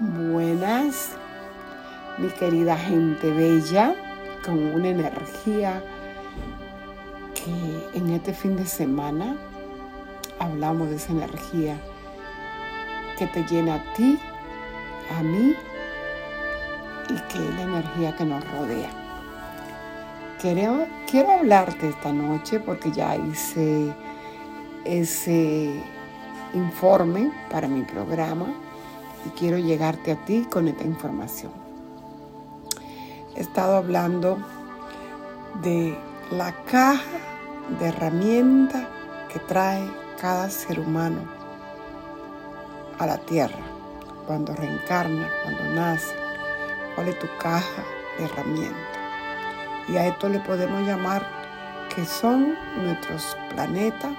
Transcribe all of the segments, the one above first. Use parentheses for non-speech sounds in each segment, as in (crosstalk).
Buenas, mi querida gente bella, con una energía que en este fin de semana hablamos de esa energía que te llena a ti, a mí y que es la energía que nos rodea. Quiero, quiero hablarte esta noche porque ya hice ese informe para mi programa y quiero llegarte a ti con esta información. He estado hablando de la caja de herramientas que trae cada ser humano a la tierra, cuando reencarna, cuando nace, cuál es tu caja de herramientas. Y a esto le podemos llamar que son nuestros planetas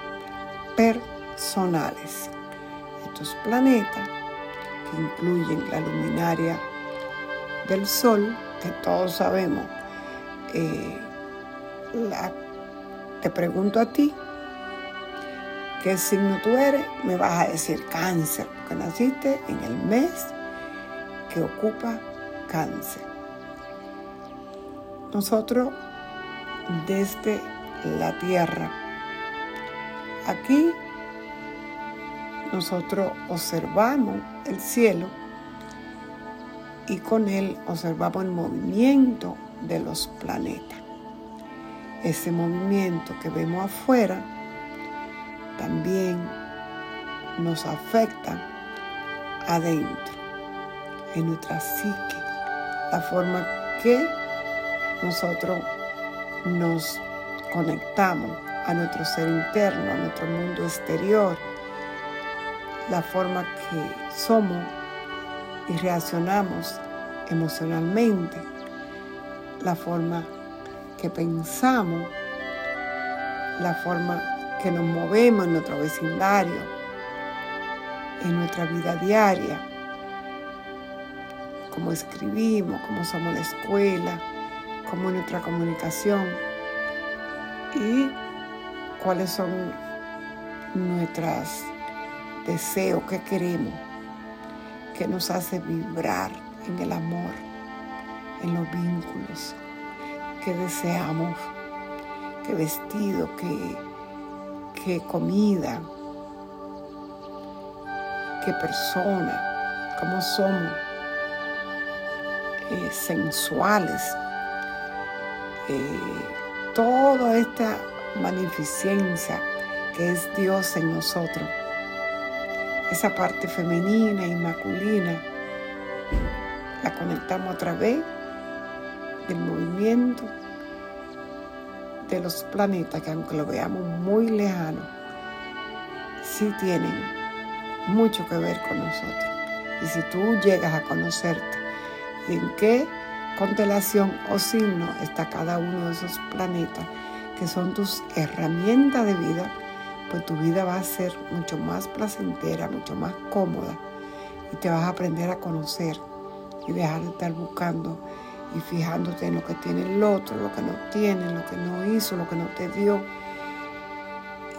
personales. Estos planetas que incluyen la luminaria del Sol, que todos sabemos. Eh, te pregunto a ti, ¿qué signo tú eres? Me vas a decir cáncer, porque naciste en el mes que ocupa cáncer. Nosotros desde la Tierra, aquí nosotros observamos el cielo y con él observamos el movimiento de los planetas. Ese movimiento que vemos afuera también nos afecta adentro, en nuestra psique, la forma que nosotros nos conectamos a nuestro ser interno, a nuestro mundo exterior, la forma que somos y reaccionamos emocionalmente, la forma que pensamos, la forma que nos movemos en nuestro vecindario, en nuestra vida diaria, cómo escribimos, cómo somos la escuela, cómo es nuestra comunicación y cuáles son nuestras deseo que queremos, que nos hace vibrar en el amor, en los vínculos, que deseamos, que vestido, que, que comida, qué persona, cómo somos eh, sensuales. Eh, toda esta magnificencia que es Dios en nosotros esa parte femenina y masculina la conectamos a través del movimiento de los planetas que aunque lo veamos muy lejano, sí tienen mucho que ver con nosotros. Y si tú llegas a conocerte en qué constelación o signo está cada uno de esos planetas, que son tus herramientas de vida, pues tu vida va a ser mucho más placentera, mucho más cómoda y te vas a aprender a conocer y dejar de estar buscando y fijándote en lo que tiene el otro, lo que no tiene, lo que no hizo, lo que no te dio.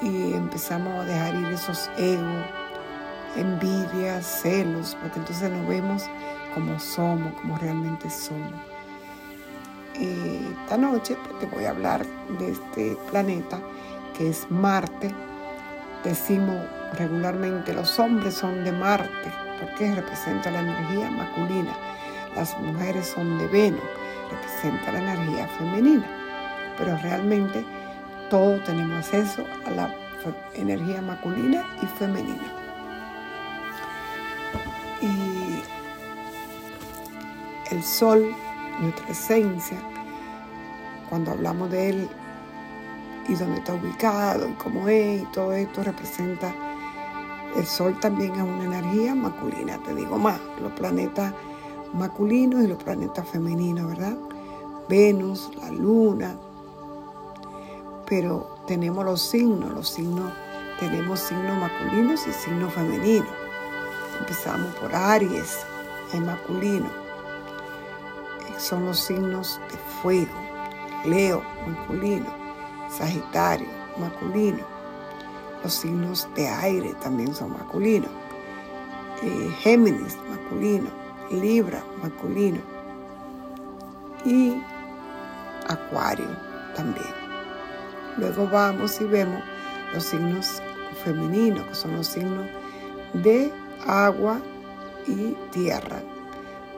Y empezamos a dejar ir esos egos, envidias, celos, porque entonces nos vemos como somos, como realmente somos. esta noche pues, te voy a hablar de este planeta que es Marte Decimos regularmente, los hombres son de Marte, porque representa la energía masculina. Las mujeres son de Venus, representa la energía femenina. Pero realmente todos tenemos acceso a la energía masculina y femenina. Y el sol, nuestra esencia, cuando hablamos de él, y dónde está ubicado y cómo es y todo esto representa el sol también es una energía masculina, te digo más, los planetas masculinos y los planetas femeninos, ¿verdad? Venus, la luna, pero tenemos los signos, los signos, tenemos signos masculinos y signos femeninos. Empezamos por Aries, es masculino, son los signos de fuego, Leo, masculino, Sagitario, masculino. Los signos de aire también son masculinos. Eh, Géminis, masculino. Libra, masculino. Y Acuario también. Luego vamos y vemos los signos femeninos, que son los signos de agua y tierra.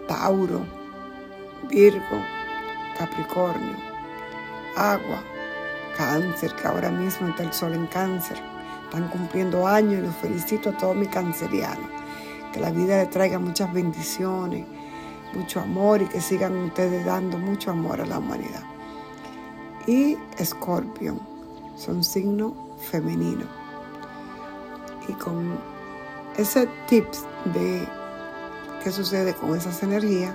Tauro, Virgo, Capricornio, agua, cáncer, que ahora mismo está el sol en cáncer. Están cumpliendo años y los felicito a todos mis cancerianos. Que la vida les traiga muchas bendiciones, mucho amor y que sigan ustedes dando mucho amor a la humanidad. Y Escorpión, son signos femeninos. Y con ese tips de qué sucede con esas energías,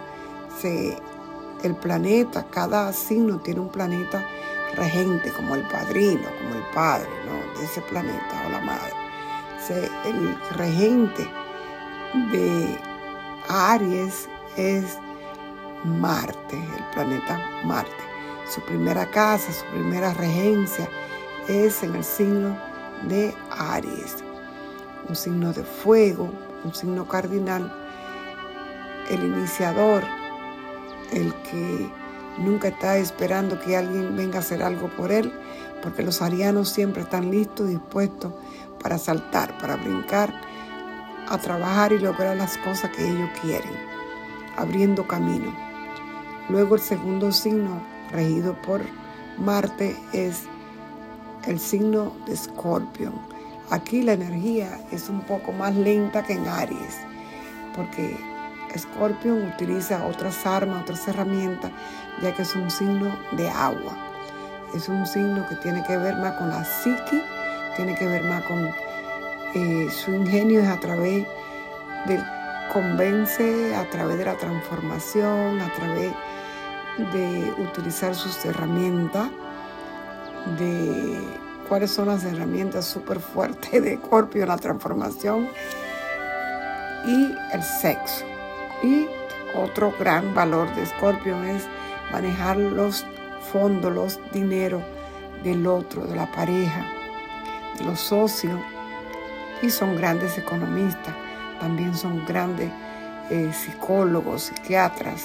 el planeta, cada signo tiene un planeta regente, como el padrino, como el padre de ese planeta o la madre. el regente de Aries es Marte, el planeta Marte. Su primera casa, su primera regencia es en el signo de Aries, un signo de fuego, un signo cardinal, el iniciador, el que nunca está esperando que alguien venga a hacer algo por él, porque los arianos siempre están listos, dispuestos para saltar, para brincar, a trabajar y lograr las cosas que ellos quieren, abriendo camino. Luego el segundo signo, regido por Marte, es el signo de Escorpio. Aquí la energía es un poco más lenta que en Aries, porque Escorpio utiliza otras armas, otras herramientas, ya que es un signo de agua. Es un signo que tiene que ver más con la psique, tiene que ver más con eh, su ingenio es a través del convence, a través de la transformación, a través de utilizar sus herramientas de cuáles son las herramientas súper fuertes de Scorpio, la transformación y el sexo. Y otro gran valor de Scorpio es manejar los fondos, los dinero del otro, de la pareja, de los socios. Y son grandes economistas, también son grandes eh, psicólogos, psiquiatras,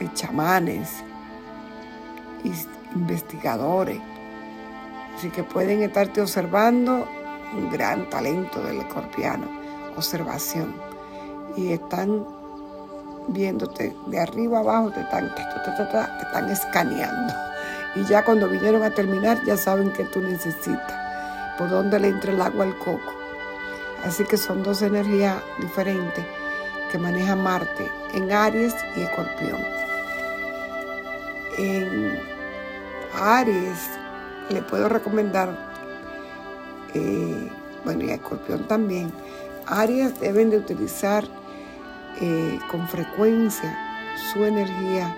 eh, chamanes, investigadores. Así que pueden estarte observando un gran talento del escorpiano, observación. Y están viéndote de arriba abajo, te están, están escaneando. Y ya cuando vinieron a terminar, ya saben que tú necesitas, por dónde le entra el agua al coco. Así que son dos energías diferentes que maneja Marte en Aries y Escorpión. En Aries le puedo recomendar, eh, bueno, y a Escorpión también, Aries deben de utilizar eh, con frecuencia su energía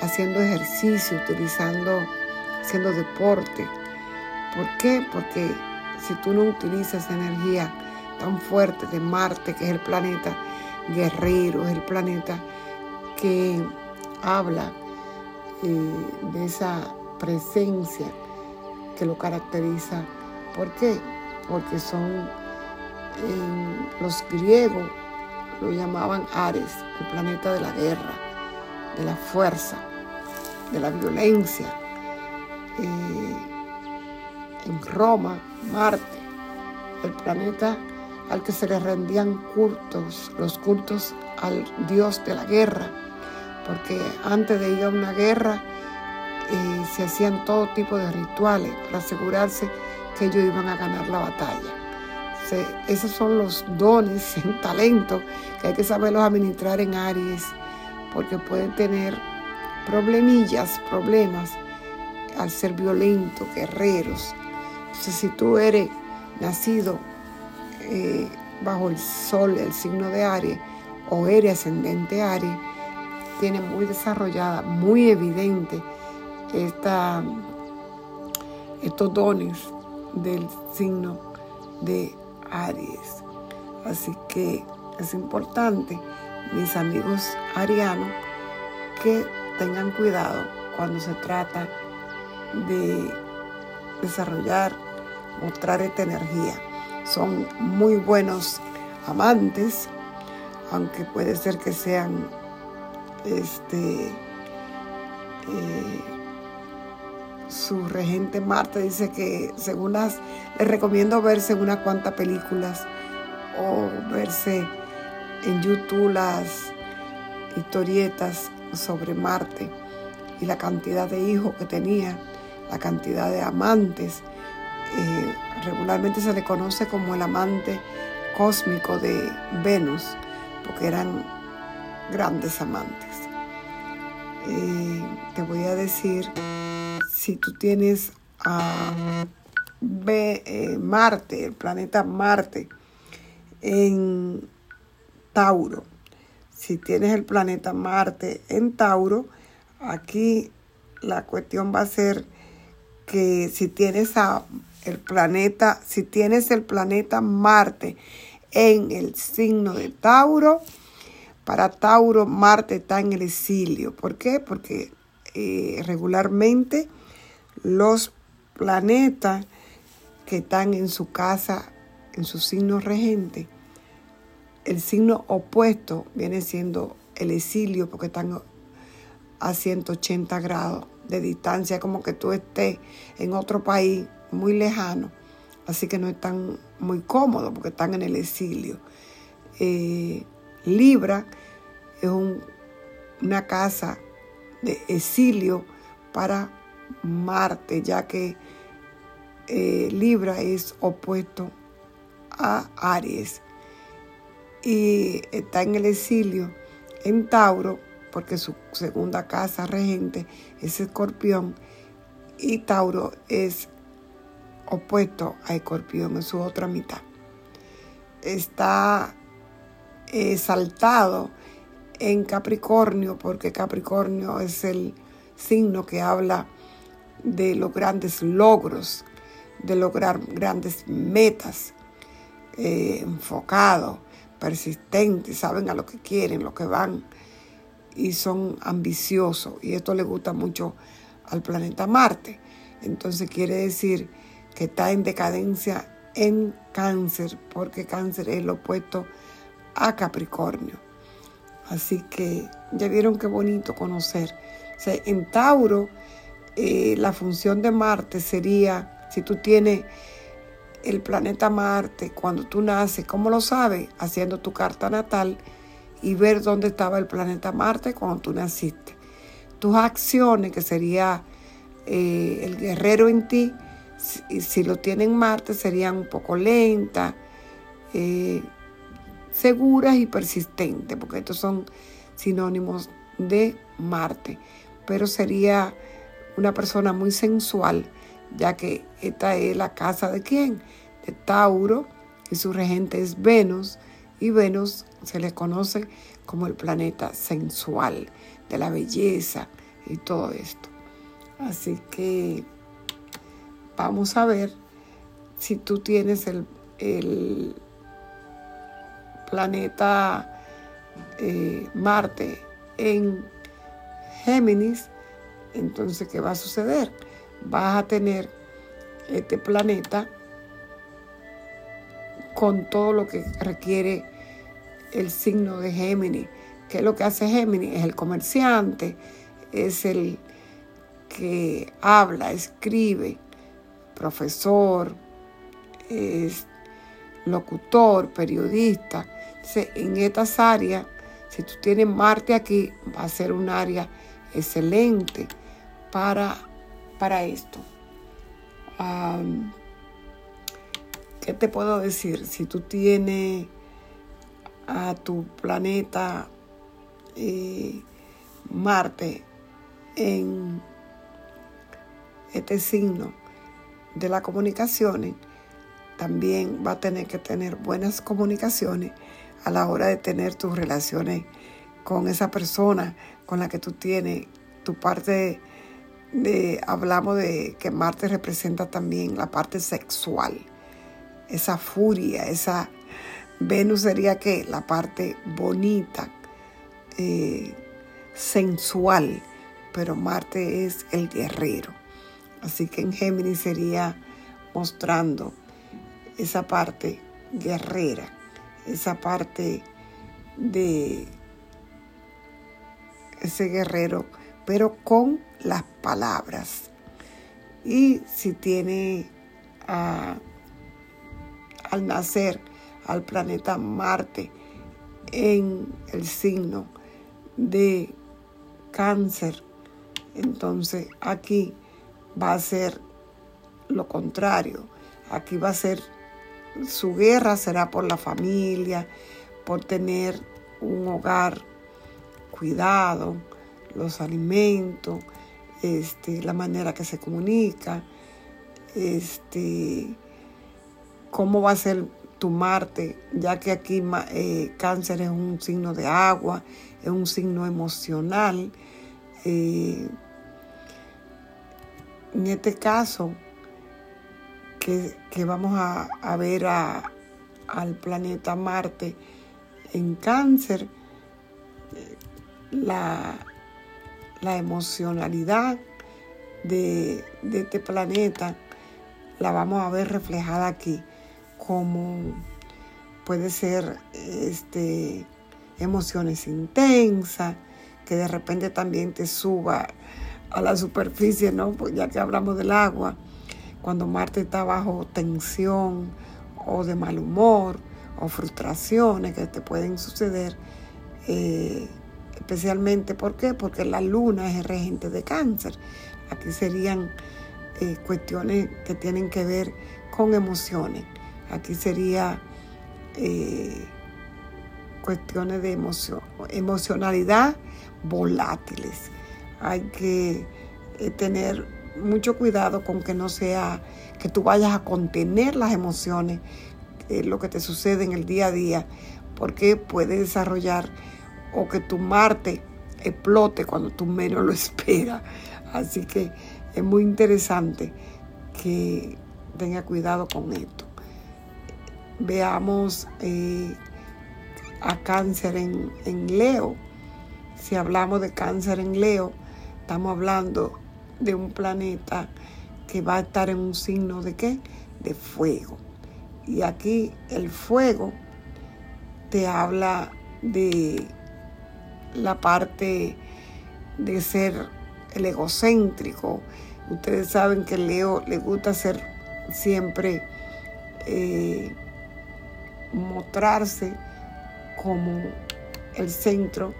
haciendo ejercicio, utilizando, haciendo deporte. ¿Por qué? Porque si tú no utilizas energía tan fuerte de Marte, que es el planeta guerrero, es el planeta que habla eh, de esa presencia que lo caracteriza. ¿Por qué? Porque son los griegos lo llamaban Ares, el planeta de la guerra, de la fuerza, de la violencia. Eh, en Roma, Marte, el planeta al que se le rendían cultos, los cultos al dios de la guerra, porque antes de ir a una guerra eh, se hacían todo tipo de rituales para asegurarse que ellos iban a ganar la batalla. Esos son los dones, el talento que hay que saberlos administrar en Aries, porque pueden tener problemillas, problemas al ser violentos, guerreros. Entonces, si tú eres nacido eh, bajo el sol, el signo de Aries, o eres ascendente Aries, tiene muy desarrollada, muy evidente estos dones del signo de Aries. Así que es importante, mis amigos arianos, que tengan cuidado cuando se trata de desarrollar, mostrar esta energía. Son muy buenos amantes, aunque puede ser que sean este eh, su regente Marta dice que según las les recomiendo verse unas cuantas películas o verse en YouTube las historietas sobre Marte y la cantidad de hijos que tenía, la cantidad de amantes. Eh, regularmente se le conoce como el amante cósmico de Venus, porque eran grandes amantes. Eh, te voy a decir, si tú tienes a eh, Marte, el planeta Marte, en Tauro, si tienes el planeta Marte en Tauro, aquí la cuestión va a ser que si tienes a el planeta, si tienes el planeta Marte en el signo de Tauro, para Tauro Marte está en el exilio. ¿Por qué? Porque eh, regularmente los planetas que están en su casa, en su signo regente, el signo opuesto viene siendo el exilio porque están a 180 grados de distancia, como que tú estés en otro país muy lejano, así que no están muy cómodos porque están en el exilio. Eh, Libra es una casa de exilio para Marte, ya que eh, Libra es opuesto a Aries y está en el exilio en Tauro, porque su segunda casa regente es Escorpión, y Tauro es opuesto a Escorpión, en su otra mitad. Está exaltado en Capricornio, porque Capricornio es el signo que habla de los grandes logros, de lograr grandes metas, eh, enfocado persistentes, saben a lo que quieren, lo que van y son ambiciosos. Y esto le gusta mucho al planeta Marte. Entonces quiere decir que está en decadencia en cáncer, porque cáncer es lo opuesto a Capricornio. Así que ya vieron qué bonito conocer. en Tauro, eh, la función de Marte sería, si tú tienes el planeta Marte cuando tú naces. ¿Cómo lo sabes? Haciendo tu carta natal y ver dónde estaba el planeta Marte cuando tú naciste. Tus acciones, que sería eh, el guerrero en ti, si, lo tiene en Marte, serían un poco lentas, eh, seguras y persistentes, porque estos son sinónimos de Marte. Pero sería una persona muy sensual ya que esta es la casa de quién? De Tauro, y su regente es Venus, y Venus se le conoce como el planeta sensual, de la belleza y todo esto. Así que vamos a ver si tú tienes el, planeta eh, Marte en Géminis, entonces, ¿qué va a suceder? vas a tener este planeta con todo lo que requiere el signo de Géminis. ¿Qué es lo que hace Géminis? Es el comerciante, es el que habla, escribe, profesor, es locutor, periodista. en estas áreas, si tú tienes Marte aquí, va a ser un área excelente para para esto. ¿Qué te puedo decir? Si tú tienes a tu planeta eh, Marte en este signo de las comunicaciones, también va a tener que tener buenas comunicaciones a la hora de tener tus relaciones con esa persona con la que tú tienes tu parte hablamos de que Marte representa también la parte sexual, esa furia, esa Venus sería que la parte bonita, eh, sensual, pero Marte es el guerrero. Así que en Géminis sería mostrando esa parte guerrera, esa parte de ese guerrero, pero con las palabras. Y si tiene al nacer al planeta Marte en el signo de cáncer, entonces aquí va a ser lo contrario. Aquí va a ser, su guerra será por la familia, por tener un hogar cuidado, los alimentos, este, la manera que se comunica, este, cómo va a ser tu Marte, ya que aquí eh, cáncer es un signo de agua, es un signo emocional. Eh, en este caso, que, vamos a, ver al planeta Marte en cáncer, la, la emocionalidad de, este planeta la vamos a ver reflejada aquí como puede ser este, emociones intensas, que de repente también te suba a la superficie, ¿no? Pues ya que hablamos del agua, cuando Marte está bajo tensión o de mal humor o frustraciones que te pueden suceder, eh, especialmente, ¿por qué? Porque la luna es el regente de cáncer. Aquí serían eh, cuestiones que tienen que ver con emociones. Aquí sería eh, cuestiones de emoción, emocionalidad volátiles. Hay que eh, tener mucho cuidado con que no sea que tú vayas a contener las emociones, lo que te sucede en el día a día, porque puede desarrollar o que tu Marte explote cuando tú menos lo (laughs) esperas. Así que es muy interesante que tenga cuidado con esto. Veamos eh, a cáncer en, en Leo. Si hablamos de cáncer en Leo, estamos hablando de un planeta que va a estar en un signo de qué? De fuego. Y aquí el fuego te habla de la parte de ser el egocéntrico. Ustedes saben que Leo le gusta ser siempre eh, mostrarse como el centro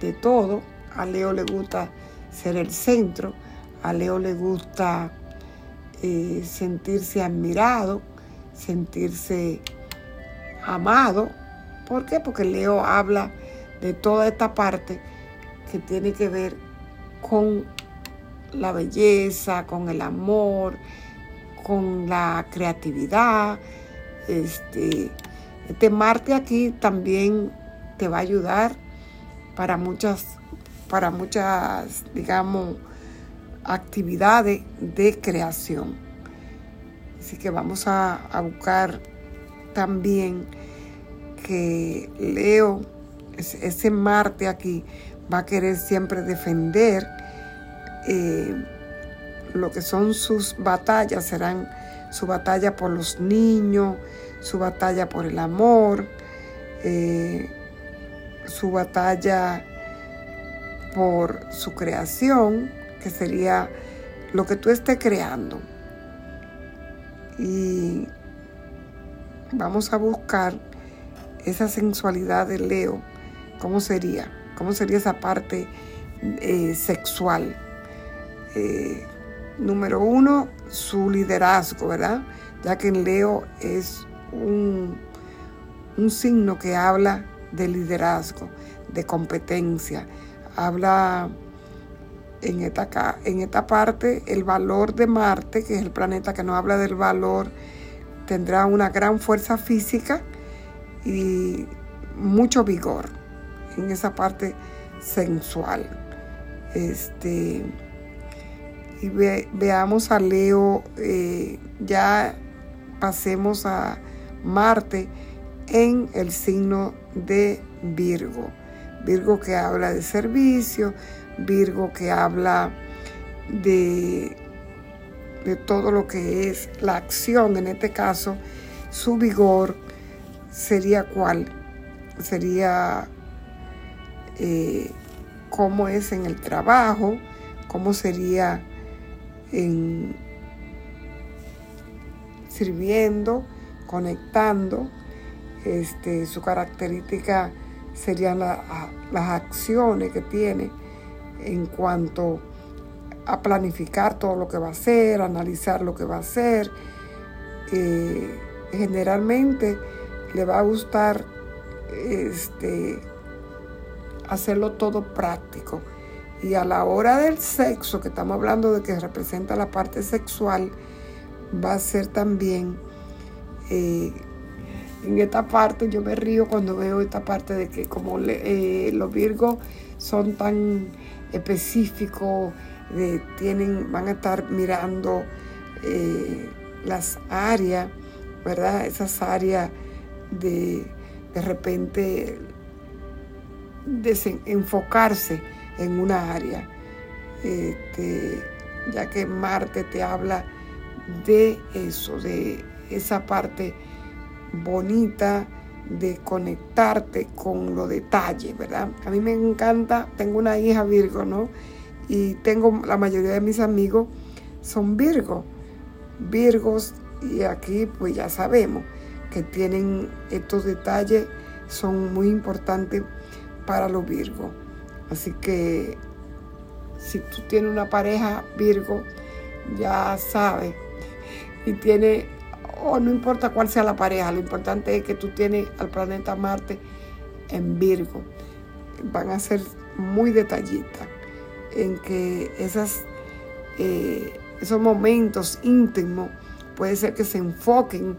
de todo. A Leo le gusta ser el centro. A Leo le gusta eh, sentirse admirado, sentirse amado. ¿Por qué? Porque Leo habla de toda esta parte que tiene que ver con la belleza, con el amor, con la creatividad. Este, este Marte aquí también te va a ayudar para muchas, para muchas, digamos, actividades de creación. Así que vamos a, a buscar también que Leo ese Marte aquí va a querer siempre defender eh, lo que son sus batallas, serán su batalla por los niños, su batalla por el amor, eh, su batalla por su creación, que sería lo que tú estés creando. Y vamos a buscar esa sensualidad de Leo ¿Cómo sería? ¿Cómo sería esa parte eh, sexual? Eh, número uno, su liderazgo, ¿verdad? Ya que en Leo es un, un signo que habla de liderazgo, de competencia. Habla en esta, en esta parte el valor de Marte, que es el planeta que nos habla del valor, tendrá una gran fuerza física y mucho vigor en esa parte sensual. Este, y veamos a Leo, eh, ya pasemos a Marte en el signo de Virgo. Virgo que habla de servicio, Virgo que habla de, de todo lo que es la acción, en este caso, su vigor sería cuál? sería eh, cómo es en el trabajo, cómo sería en sirviendo, conectando. Este, su característica serían las acciones que tiene en cuanto a planificar todo lo que va a hacer, analizar lo que va a hacer. Eh, generalmente le va a gustar este, hacerlo todo práctico. Y a la hora del sexo, que estamos hablando de que representa la parte sexual, va a ser también, eh, en esta parte yo me río cuando veo esta parte de que como eh, los virgos son tan específicos, tienen, van a estar mirando eh, las áreas, ¿verdad? Esas áreas de de repente enfocarse en una área, este, ya que Marte te habla de eso, de esa parte bonita de conectarte con los detalles, ¿verdad? A mí me encanta, tengo una hija Virgo, ¿no? Y tengo la mayoría de mis amigos son Virgo, Virgos, y aquí pues ya sabemos que tienen estos detalles son muy importantes para los Virgo. Así que si tú tienes una pareja Virgo, ya sabes, y tiene, o no importa cuál sea la pareja, lo importante es que tú tienes al planeta Marte en Virgo. Van a ser muy detallistas en que esas, eh, esos momentos íntimos puede ser que se enfoquen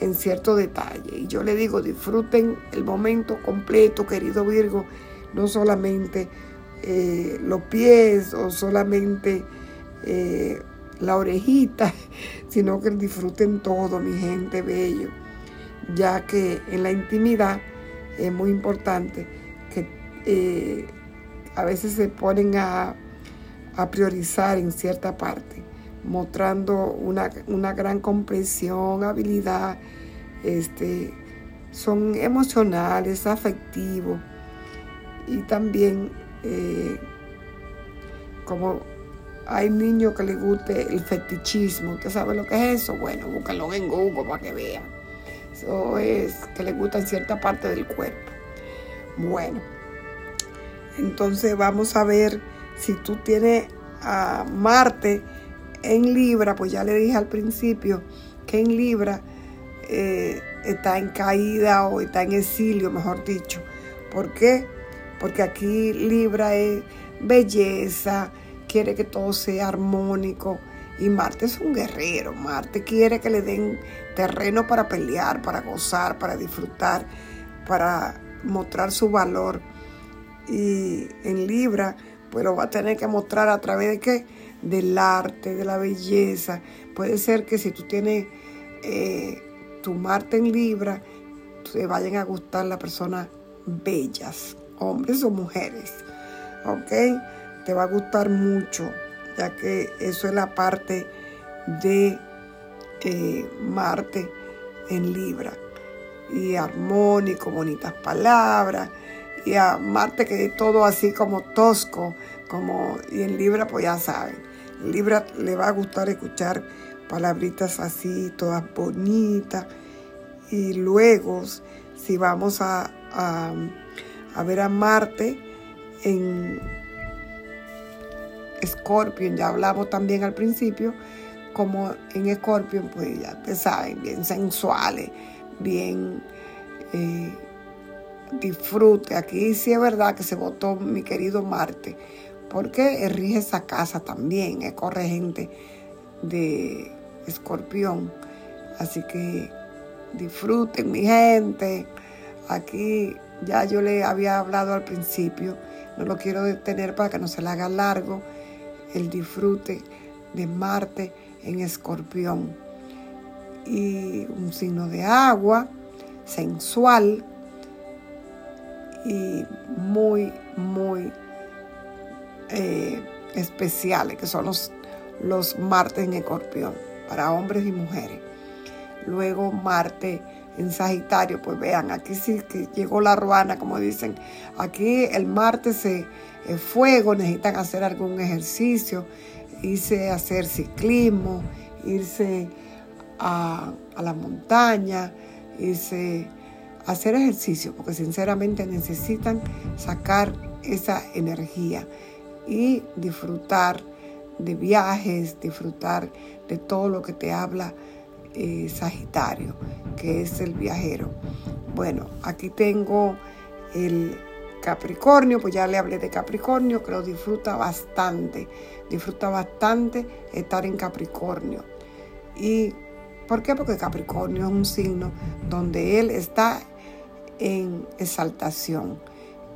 en cierto detalle. Y yo le digo, disfruten el momento completo, querido Virgo, no solamente eh, los pies o solamente eh, la orejita, (laughs) sino que disfruten todo, mi gente bello, ya que en la intimidad es muy importante que eh, a veces se ponen a, a priorizar en cierta parte mostrando una, gran comprensión, habilidad, este, son emocionales, afectivos y también eh, como hay niños que les guste el fetichismo, ¿usted sabe lo que es eso? Bueno, búsquenlo en Google para que vean. Eso es que les gusta cierta parte del cuerpo. Bueno, entonces vamos a ver si tú tienes a Marte en Libra, pues ya le dije al principio que en Libra eh, está en caída o está en exilio, mejor dicho. ¿Por qué? Porque aquí Libra es belleza, quiere que todo sea armónico. Y Marte es un guerrero. Marte quiere que le den terreno para pelear, para gozar, para disfrutar, para mostrar su valor. Y en Libra, pues lo va a tener que mostrar a través de qué? Del arte, de la belleza. Puede ser que si tú tienes eh, tu Marte en Libra, te vayan a gustar las personas bellas, hombres o mujeres. ¿Ok? Te va a gustar mucho, ya que eso es la parte de eh, Marte en Libra. Y armónico, bonitas palabras. Y a Marte que es todo así como tosco, como, y en Libra pues ya saben. Libra le va a gustar escuchar palabritas así, todas bonitas. Y luego, si vamos a, a, ver a Marte en Scorpion, ya hablamos también al principio, como en Scorpion, pues ya te saben, bien sensuales, bien eh, disfrute. Aquí sí es verdad que se votó mi querido Marte porque rige esa casa también, es corregente de escorpión. Así que disfruten mi gente. Aquí ya yo le había hablado al principio, no lo quiero detener para que no se le haga largo el disfrute de Marte en escorpión. Y un signo de agua, sensual y muy, muy eh, especiales, que son los, los martes en escorpión, para hombres y mujeres. Luego Marte en Sagitario, pues vean, aquí sí que llegó la ruana, como dicen. Aquí el martes es fuego, necesitan hacer algún ejercicio, irse a hacer ciclismo, irse a, a la montaña, irse a hacer ejercicio, porque sinceramente necesitan sacar esa energía y disfrutar de viajes, disfrutar de todo lo que te habla eh, Sagitario, que es el viajero. Bueno, aquí tengo el Capricornio, pues ya le hablé de Capricornio, que lo disfruta bastante, disfruta bastante estar en Capricornio. ¿Y por qué? Porque Capricornio es un signo donde él está en exaltación.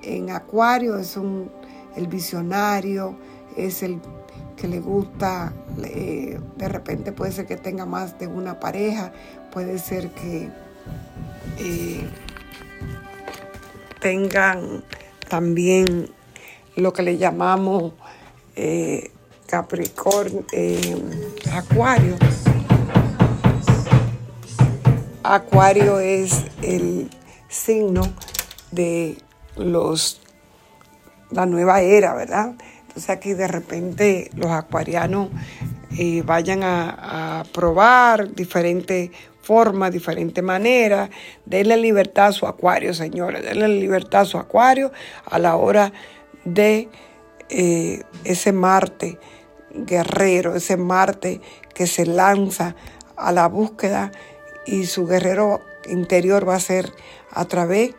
En Acuario es un, el visionario, es el que le gusta, de repente puede ser que tenga más de una pareja, puede ser que eh, tengan también lo que le llamamos eh, Capricornio, eh, Acuario. Acuario es el signo de los la nueva era, ¿verdad? Entonces aquí de repente los acuarianos eh, vayan a, probar diferentes formas, diferentes maneras. Denle libertad a su acuario, señores. Denle libertad a su acuario a la hora de eh, ese Marte guerrero, ese Marte que se lanza a la búsqueda y su guerrero interior va a ser a través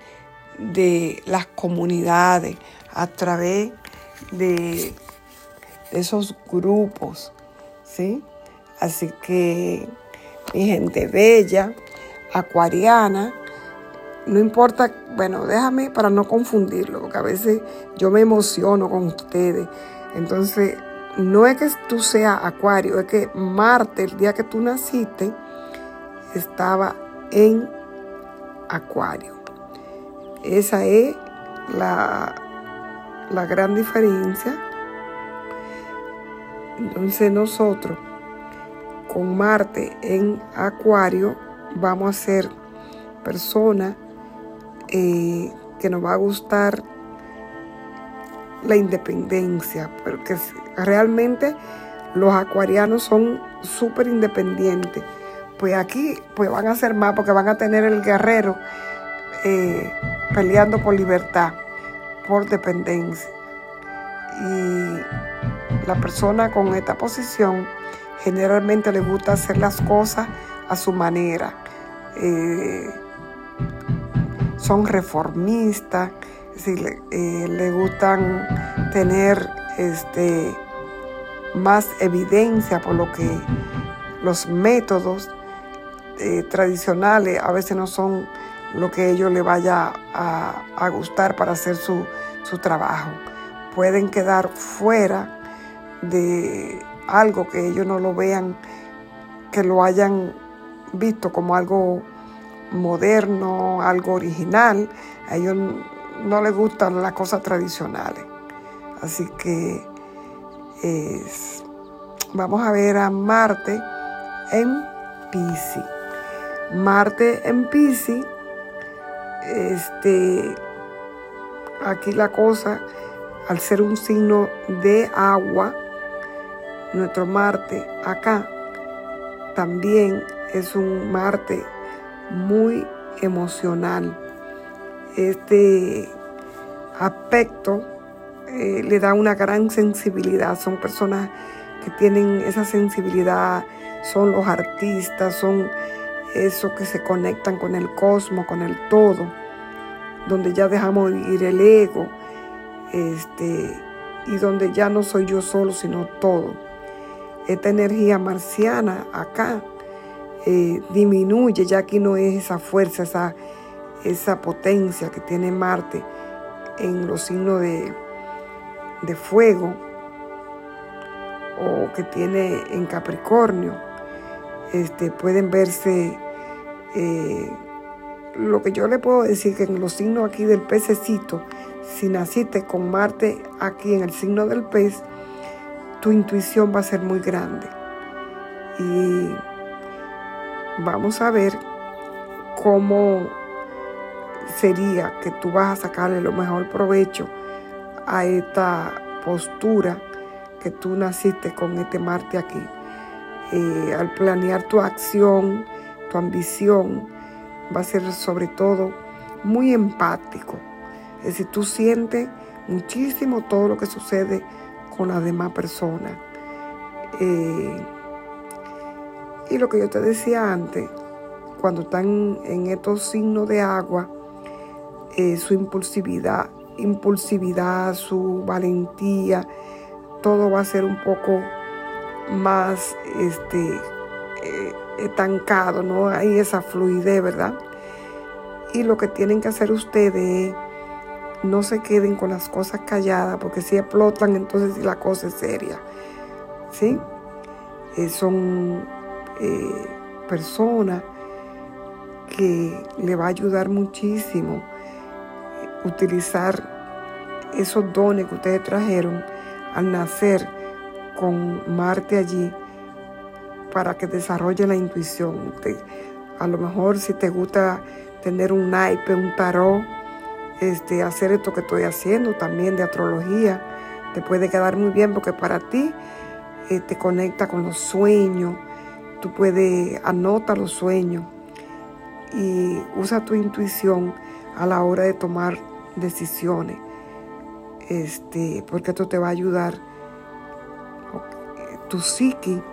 de las comunidades, a través de, esos grupos, ¿sí? Así que mi gente bella, acuariana, no importa, bueno, déjame para no confundirlo, porque a veces yo me emociono con ustedes. Entonces, no es que tú seas acuario, es que Marte, el día que tú naciste, estaba en acuario. Esa es la, la gran diferencia. Entonces nosotros con Marte en Acuario vamos a ser personas eh, que nos va a gustar la independencia, porque realmente los acuarianos son súper independientes. Pues aquí pues van a ser más porque van a tener el guerrero eh, peleando por libertad por dependencia. Y la persona con esta posición generalmente le gusta hacer las cosas a su manera. Eh, son reformistas, eh, le, gustan tener este, más evidencia por lo que los métodos eh, tradicionales a veces no son lo que ellos le vaya a, gustar para hacer su, trabajo. Pueden quedar fuera de algo que ellos no lo vean, que lo hayan visto como algo moderno, algo original. A ellos no les gustan las cosas tradicionales. Así que vamos a ver a Marte en Pisces. Marte en Pisces este, aquí la cosa, al ser un signo de agua, nuestro Marte acá también es un Marte muy emocional. Este aspecto eh, le da una gran sensibilidad. Son personas que tienen esa sensibilidad, son los artistas, son eso que se conectan con el cosmos, con el todo, donde ya dejamos ir el ego, este, y donde ya no soy yo solo, sino todo. Esta energía marciana acá eh, disminuye, ya aquí no es esa fuerza, esa, esa potencia que tiene Marte en los signos de, de fuego o que tiene en Capricornio este, pueden verse eh, lo que yo le puedo decir que en los signos aquí del pececito, si naciste con Marte aquí en el signo del pez, tu intuición va a ser muy grande. Y vamos a ver cómo sería que tú vas a sacarle lo mejor provecho a esta postura que tú naciste con este Marte aquí. Eh, al planear tu acción, tu ambición, va a ser sobre todo muy empático. Es decir, tú sientes muchísimo todo lo que sucede con las demás personas. Eh, y lo que yo te decía antes, cuando están en estos signos de agua, eh, su impulsividad, impulsividad, su valentía, todo va a ser un poco más este, eh, estancado, no hay esa fluidez, ¿verdad? Y lo que tienen que hacer ustedes es no se queden con las cosas calladas, porque si explotan, entonces la cosa es seria. ¿Sí? Eh, son eh, personas que le va a ayudar muchísimo utilizar esos dones que ustedes trajeron al nacer con Marte allí para que desarrolle la intuición. a lo mejor si te gusta tener un naipe, un tarot, este, hacer esto que estoy haciendo también de astrología, te puede quedar muy bien porque para ti eh, te conecta con los sueños, tú puedes anotar los sueños y usa tu intuición a la hora de tomar decisiones este, porque esto te va a ayudar. Tu psiqui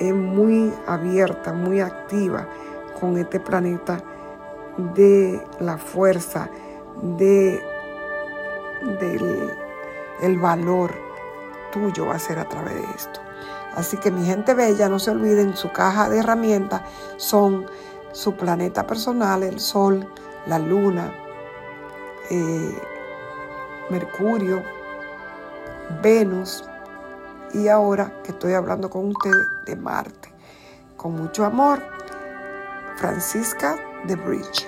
es muy abierta, muy activa con este planeta de la fuerza, de del el valor tuyo va a ser a través de esto. Así que mi gente bella, no se olviden, su caja de herramientas son su planeta personal, el sol, la luna, eh, Mercurio, Venus y ahora que estoy hablando con ustedes de Marte. Con mucho amor, Francisca de Bridge.